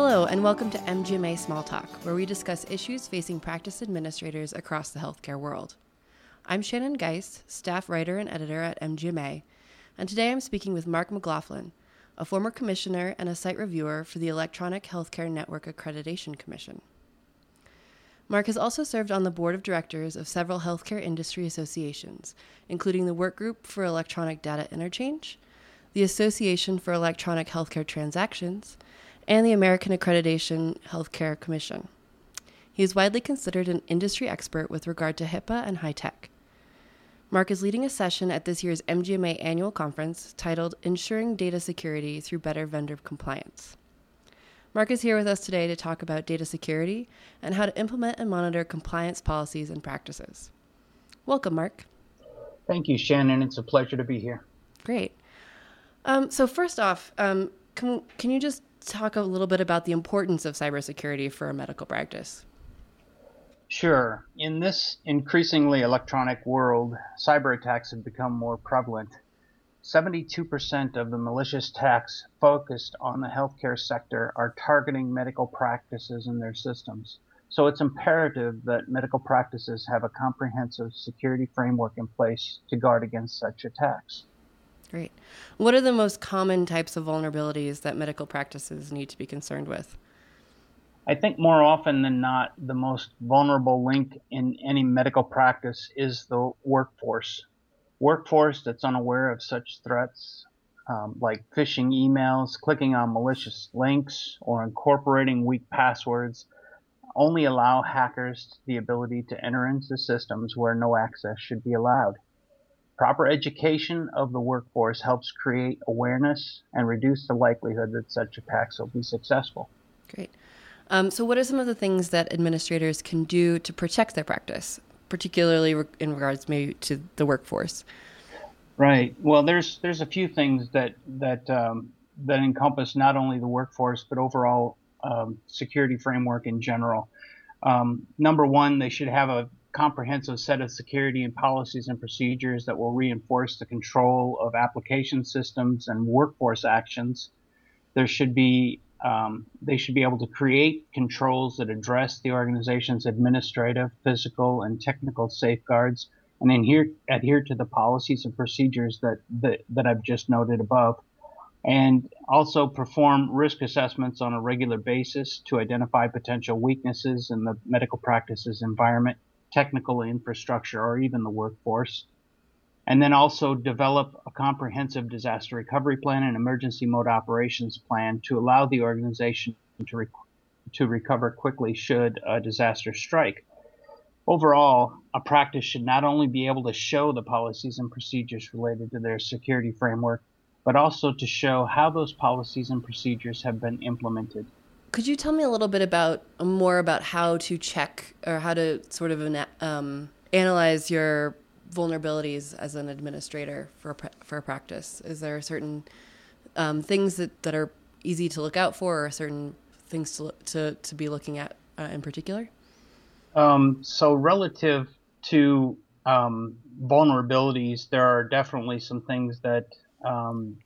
Hello, and welcome to MGMA Small Talk, where we discuss issues facing practice administrators across the healthcare world. I'm Shannon Geist, staff writer and editor at MGMA, and today I'm speaking with Mark McLaughlin, a former commissioner and a site reviewer for the Electronic Healthcare Network Accreditation Commission. Mark has also served on the board of directors of several healthcare industry associations, including the Workgroup for Electronic Data Interchange, the Association for Electronic Healthcare Transactions, and the American Accreditation Healthcare Commission. He is widely considered an industry expert with regard to HIPAA and HITECH. Mark is leading a session at this year's MGMA annual conference titled Ensuring Data Security Through Better Vendor Compliance. Mark is here with us today to talk about data security and how to implement and monitor compliance policies and practices. Welcome, Mark. Thank you, Shannon. It's a pleasure to be here. Great. Um, so, first off, um, can, can you just talk a little bit about the importance of cybersecurity for a medical practice? Sure. In this increasingly electronic world, cyber attacks have become more prevalent. 72% of the malicious attacks focused on the healthcare sector are targeting medical practices and their systems. So it's imperative that medical practices have a comprehensive security framework in place to guard against such attacks. Great. What are the most common types of vulnerabilities that medical practices need to be concerned with? I think more often than not, the most vulnerable link in any medical practice is the workforce workforce that's unaware of such threats, um, like phishing emails, clicking on malicious links, or incorporating weak passwords, only allow hackers the ability to enter into systems where no access should be allowed. Proper education of the workforce helps create awareness and reduce the likelihood that such attacks will be successful. Great. Um, so, what are some of the things that administrators can do to protect their practice? particularly in regards maybe to the workforce? Right. Well, there's there's a few things that that um, that encompass not only the workforce but overall um, security framework in general. Um, number one, they should have a comprehensive set of security and policies and procedures that will reinforce the control of application systems and workforce actions. There should be um, they should be able to create controls that address the organization's administrative, physical, and technical safeguards and adhere, adhere to the policies and procedures that, that, that I've just noted above. And also perform risk assessments on a regular basis to identify potential weaknesses in the medical practices environment, technical infrastructure, or even the workforce and then also develop a comprehensive disaster recovery plan and emergency mode operations plan to allow the organization to, to recover quickly should a disaster strike. Overall, a practice should not only be able to show the policies and procedures related to their security framework, but also to show how those policies and procedures have been implemented. Could you tell me a little bit about more about how to check or how to sort of um, analyze your vulnerabilities as an administrator for a, for a practice? Is there certain um, things that, that are easy to look out for, or certain things to to, to be looking at uh, in particular? Um, so relative to um, vulnerabilities, there are definitely some things that um,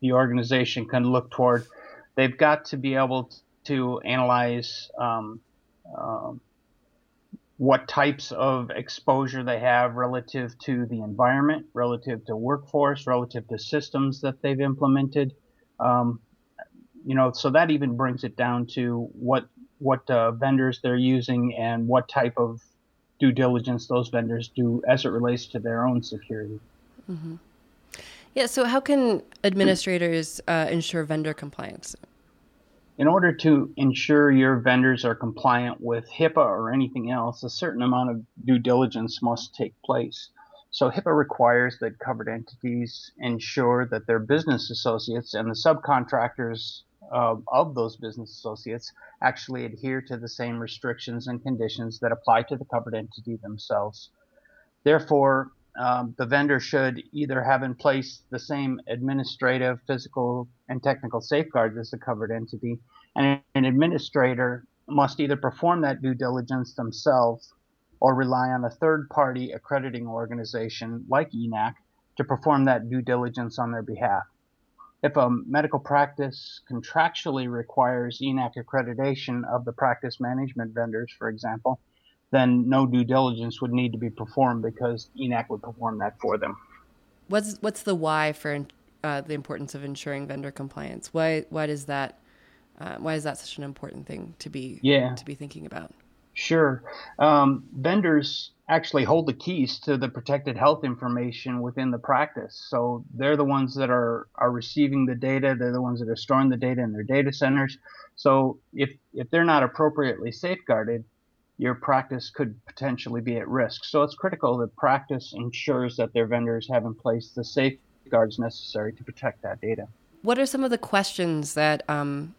the organization can look toward. They've got to be able to analyze um, um, what types of exposure they have relative to the environment, relative to workforce, relative to systems that they've implemented. Um, you know, so that even brings it down to what what uh, vendors they're using and what type of due diligence those vendors do as it relates to their own security. Mm-hmm. Yeah. So, how can administrators uh, ensure vendor compliance? In order to ensure your vendors are compliant with HIPAA or anything else, a certain amount of due diligence must take place. So HIPAA requires that covered entities ensure that their business associates and the subcontractors uh, of those business associates actually adhere to the same restrictions and conditions that apply to the covered entity themselves. Therefore, um, the vendor should either have in place the same administrative, physical, and technical safeguards as the covered entity, and an administrator must either perform that due diligence themselves or rely on a third party accrediting organization like EHNAC to perform that due diligence on their behalf. if a medical practice contractually requires EHNAC accreditation of the practice management vendors, for example, then no due diligence would need to be performed because EHNAC would perform that for them. What's what's the why for uh, the importance of ensuring vendor compliance? Why why does that uh, why is that such an important thing to be yeah. to be thinking about? Sure, um, vendors actually hold the keys to the protected health information within the practice. So they're the ones that are are receiving the data. They're the ones that are storing the data in their data centers. So if if they're not appropriately safeguarded, your practice could potentially be at risk. So it's critical that practice ensures that their vendors have in place the safeguards necessary to protect that data. What are some of the questions that um,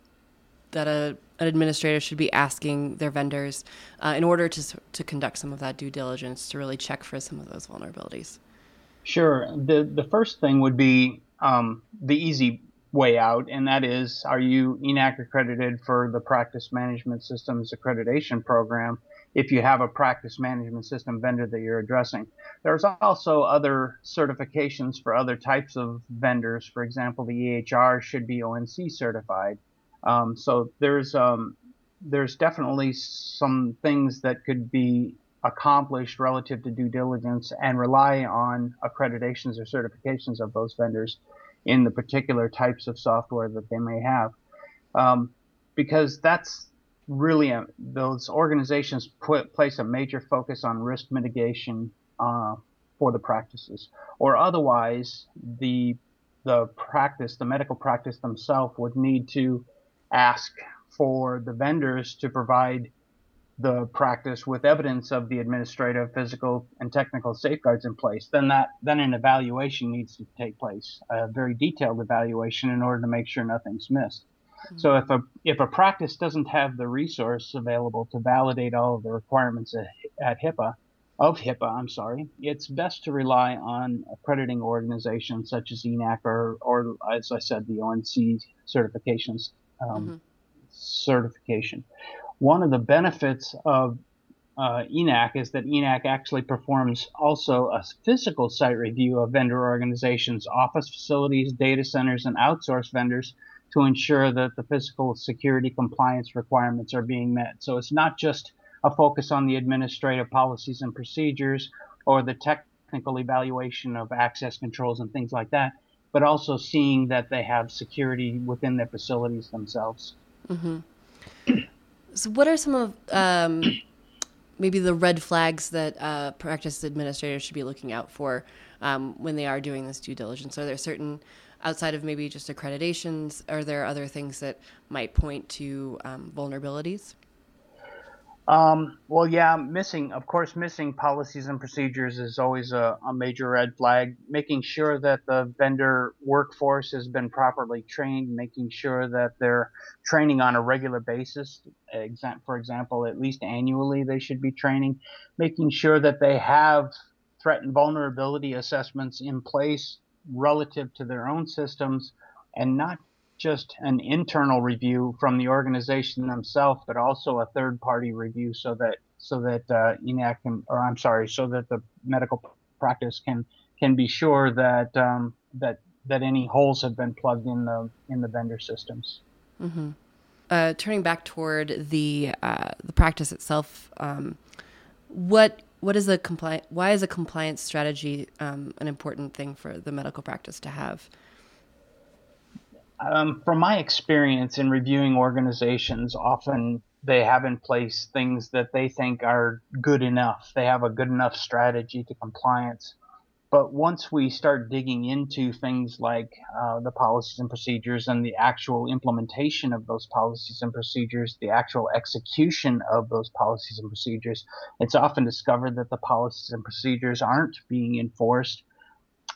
that a, an administrator should be asking their vendors uh, in order to to conduct some of that due diligence to really check for some of those vulnerabilities? Sure. the The first thing would be um, the easy way out, and that is, are you EHNAC accredited for the Practice Management Systems Accreditation Program? If you have a practice management system vendor that you're addressing, there's also other certifications for other types of vendors. For example, the EHR should be ONC certified. Um, so there's um, there's definitely some things that could be accomplished relative to due diligence and rely on accreditations or certifications of those vendors in the particular types of software that they may have. Um, because that's really a, those organizations put, place a major focus on risk mitigation uh, for the practices, or otherwise the the practice, the medical practice themselves would need to ask for the vendors to provide the practice with evidence of the administrative, physical, and technical safeguards in place, then that then an evaluation needs to take place, a very detailed evaluation in order to make sure nothing's missed. Mm-hmm. So if a if a practice doesn't have the resource available to validate all of the requirements at, at HIPAA of HIPAA, I'm sorry, it's best to rely on accrediting organizations such as EHNAC or, or as I said, the ONC certifications um, mm-hmm. certification one of the benefits of uh, EHNAC is that EHNAC actually performs also a physical site review of vendor organizations, office facilities, data centers, and outsource vendors to ensure that the physical security compliance requirements are being met. So it's not just a focus on the administrative policies and procedures or the technical evaluation of access controls and things like that, but also seeing that they have security within their facilities themselves. Mm-hmm. So, what are some of um, maybe the red flags that uh, practice administrators should be looking out for um, when they are doing this due diligence? Are there certain, outside of maybe just accreditations, are there other things that might point to um, vulnerabilities? Um, well, yeah, missing, of course, missing policies and procedures is always a, a, major red flag. Making sure that the vendor workforce has been properly trained, making sure that they're training on a regular basis. For example, at least annually they should be training. Making sure that they have threat and vulnerability assessments in place relative to their own systems and not just an internal review from the organization themselves, but also a third party review so that so that uh, EHNAC can, or I'm sorry, so that the medical practice can can be sure that um, that that any holes have been plugged in the in the vendor systems. Mm-hmm. Uh, turning back toward the uh, the practice itself, um, what what is a compliant? Why is a compliance strategy um, an important thing for the medical practice to have? Um, from my experience in reviewing organizations, often they have in place things that they think are good enough. They have a good enough strategy to compliance. But once we start digging into things like uh, the policies and procedures and the actual implementation of those policies and procedures, the actual execution of those policies and procedures, it's often discovered that the policies and procedures aren't being enforced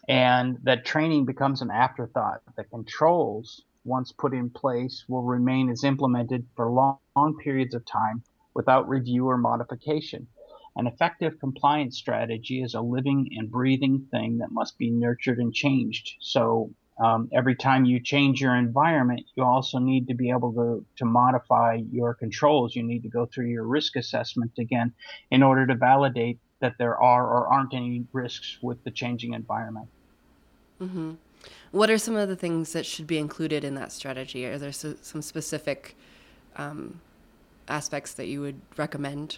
and that training becomes an afterthought. The controls, once put in place, will remain as implemented for long, long periods of time without review or modification. An effective compliance strategy is a living and breathing thing that must be nurtured and changed. So um, every time you change your environment, you also need to be able to, to modify your controls. You need to go through your risk assessment again in order to validate that there are or aren't any risks with the changing environment. Mm-hmm. What are some of the things that should be included in that strategy? Are there some specific um, aspects that you would recommend?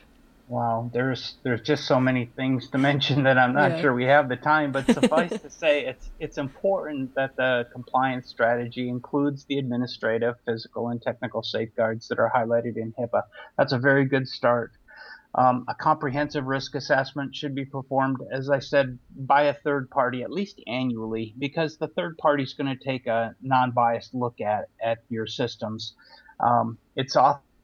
Wow, there's there's just so many things to mention that I'm not yeah. sure we have the time. But suffice to say, it's it's important that the compliance strategy includes the administrative, physical, and technical safeguards that are highlighted in HIPAA. That's a very good start. Um, a comprehensive risk assessment should be performed, as I said, by a third party at least annually, because the third party is going to take a non-biased look at at your systems. Um, it's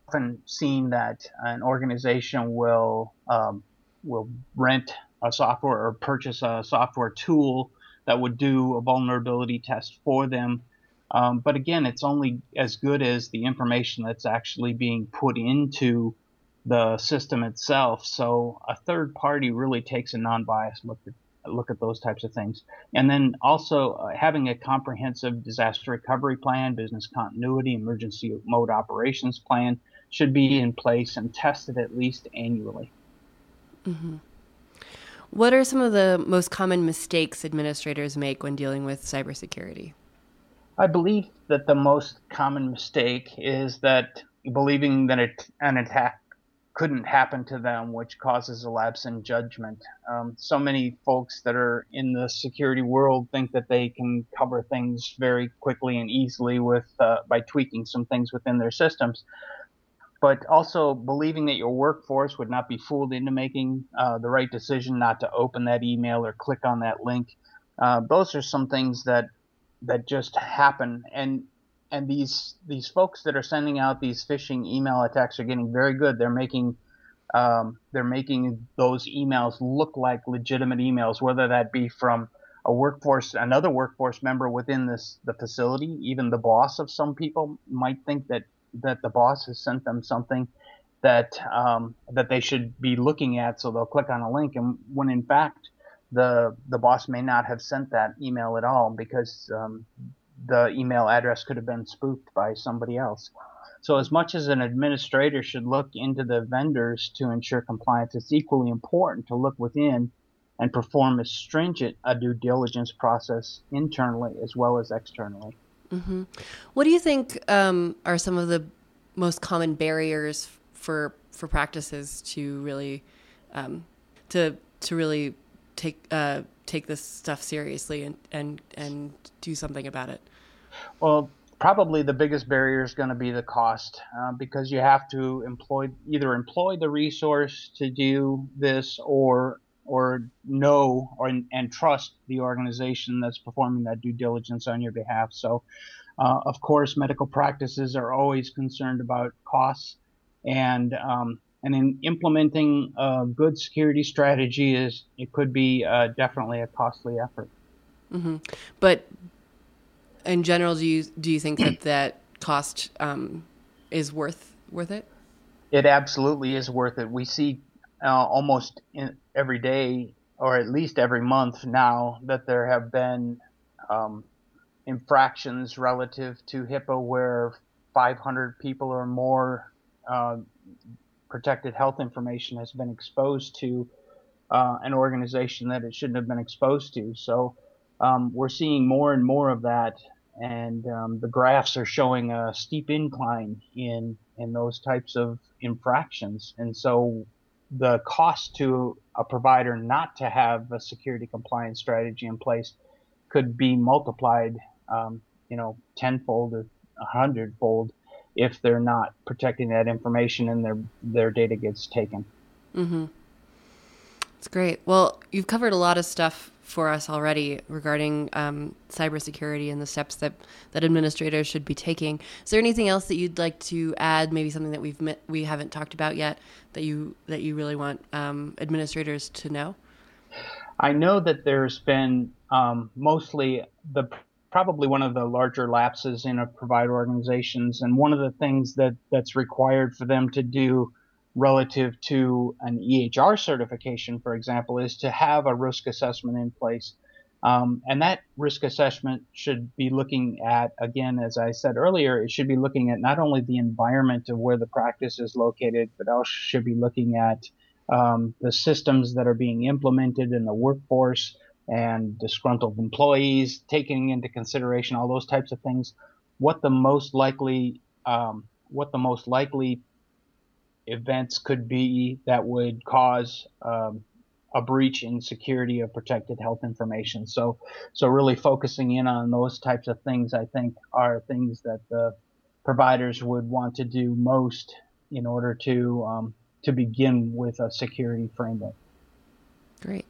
often seen that an organization will um, will rent a software or purchase a software tool that would do a vulnerability test for them. Um, but again, it's only as good as the information that's actually being put into the system itself. So a third party really takes a non-biased look at look at those types of things. And then also uh, having a comprehensive disaster recovery plan, business continuity, emergency mode operations plan should be in place and tested at least annually. Mm-hmm. What are some of the most common mistakes administrators make when dealing with cybersecurity? I believe that the most common mistake is that believing that it, an attack couldn't happen to them, which causes a lapse in judgment. Um, so many folks that are in the security world think that they can cover things very quickly and easily with uh, by tweaking some things within their systems. But also believing that your workforce would not be fooled into making uh, the right decision not to open that email or click on that link. Uh, those are some things that that just happen, and and these these folks that are sending out these phishing email attacks are getting very good. They're making um, they're making those emails look like legitimate emails, whether that be from a workforce, another workforce member within this the facility, even the boss of some people might think that that the boss has sent them something that um, that they should be looking at, so they'll click on a link, and when in fact the the boss may not have sent that email at all because um, the email address could have been spoofed by somebody else. So, as much as an administrator should look into the vendors to ensure compliance, it's equally important to look within and perform as stringent a due diligence process internally as well as externally. Mm-hmm. What do you think um, are some of the most common barriers for for practices to really um, to to really take uh, take this stuff seriously and and and do something about it? Well, probably the biggest barrier is going to be the cost uh, because you have to employ either employ the resource to do this or or know or and trust the organization that's performing that due diligence on your behalf. So, uh, of course, medical practices are always concerned about costs, and um, and in implementing a good security strategy is it could be uh, definitely a costly effort. Mm-hmm. But in general, do you do you think that that cost um, is worth worth it? It absolutely is worth it. We see uh, almost every day, or at least every month now, that there have been um, infractions relative to HIPAA where 500 people or more uh, protected health information has been exposed to uh, an organization that it shouldn't have been exposed to. So um, we're seeing more and more of that, and um, the graphs are showing a steep incline in in those types of infractions. And so the cost to a provider not to have a security compliance strategy in place could be multiplied, um, you know, tenfold or a hundredfold if they're not protecting that information and their their data gets taken. Mm-hmm. That's great. Well, you've covered a lot of stuff for us already regarding um, cybersecurity and the steps that, that administrators should be taking. Is there anything else that you'd like to add? Maybe something that we've met, we haven't talked about yet that you that you really want um, administrators to know? I know that there's been um, mostly the probably one of the larger lapses in a provider organizations, and one of the things that that's required for them to do relative to an EHR certification, for example, is to have a risk assessment in place. Um, and that risk assessment should be looking at, again, as I said earlier, it should be looking at not only the environment of where the practice is located, but also should be looking at um, the systems that are being implemented in the workforce, and disgruntled employees, taking into consideration all those types of things, what the most likely um, what the most likely events could be that would cause um, a breach in security of protected health information. So, so really focusing in on those types of things, I think, are things that the providers would want to do most in order to um, to begin with a security framework. Great.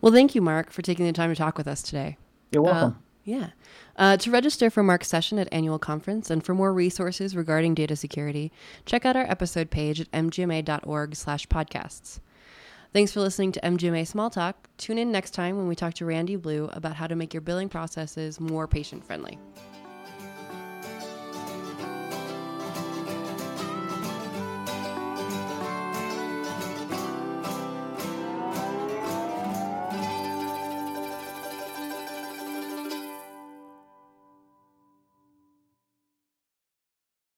Well, thank you, Mark, for taking the time to talk with us today. You're welcome. Uh, yeah. Uh, to register for Mark's session at annual conference and for more resources regarding data security, check out our episode page at mgma.org slash podcasts. Thanks for listening to MGMA Small Talk. Tune in next time when we talk to Randy Blue about how to make your billing processes more patient friendly.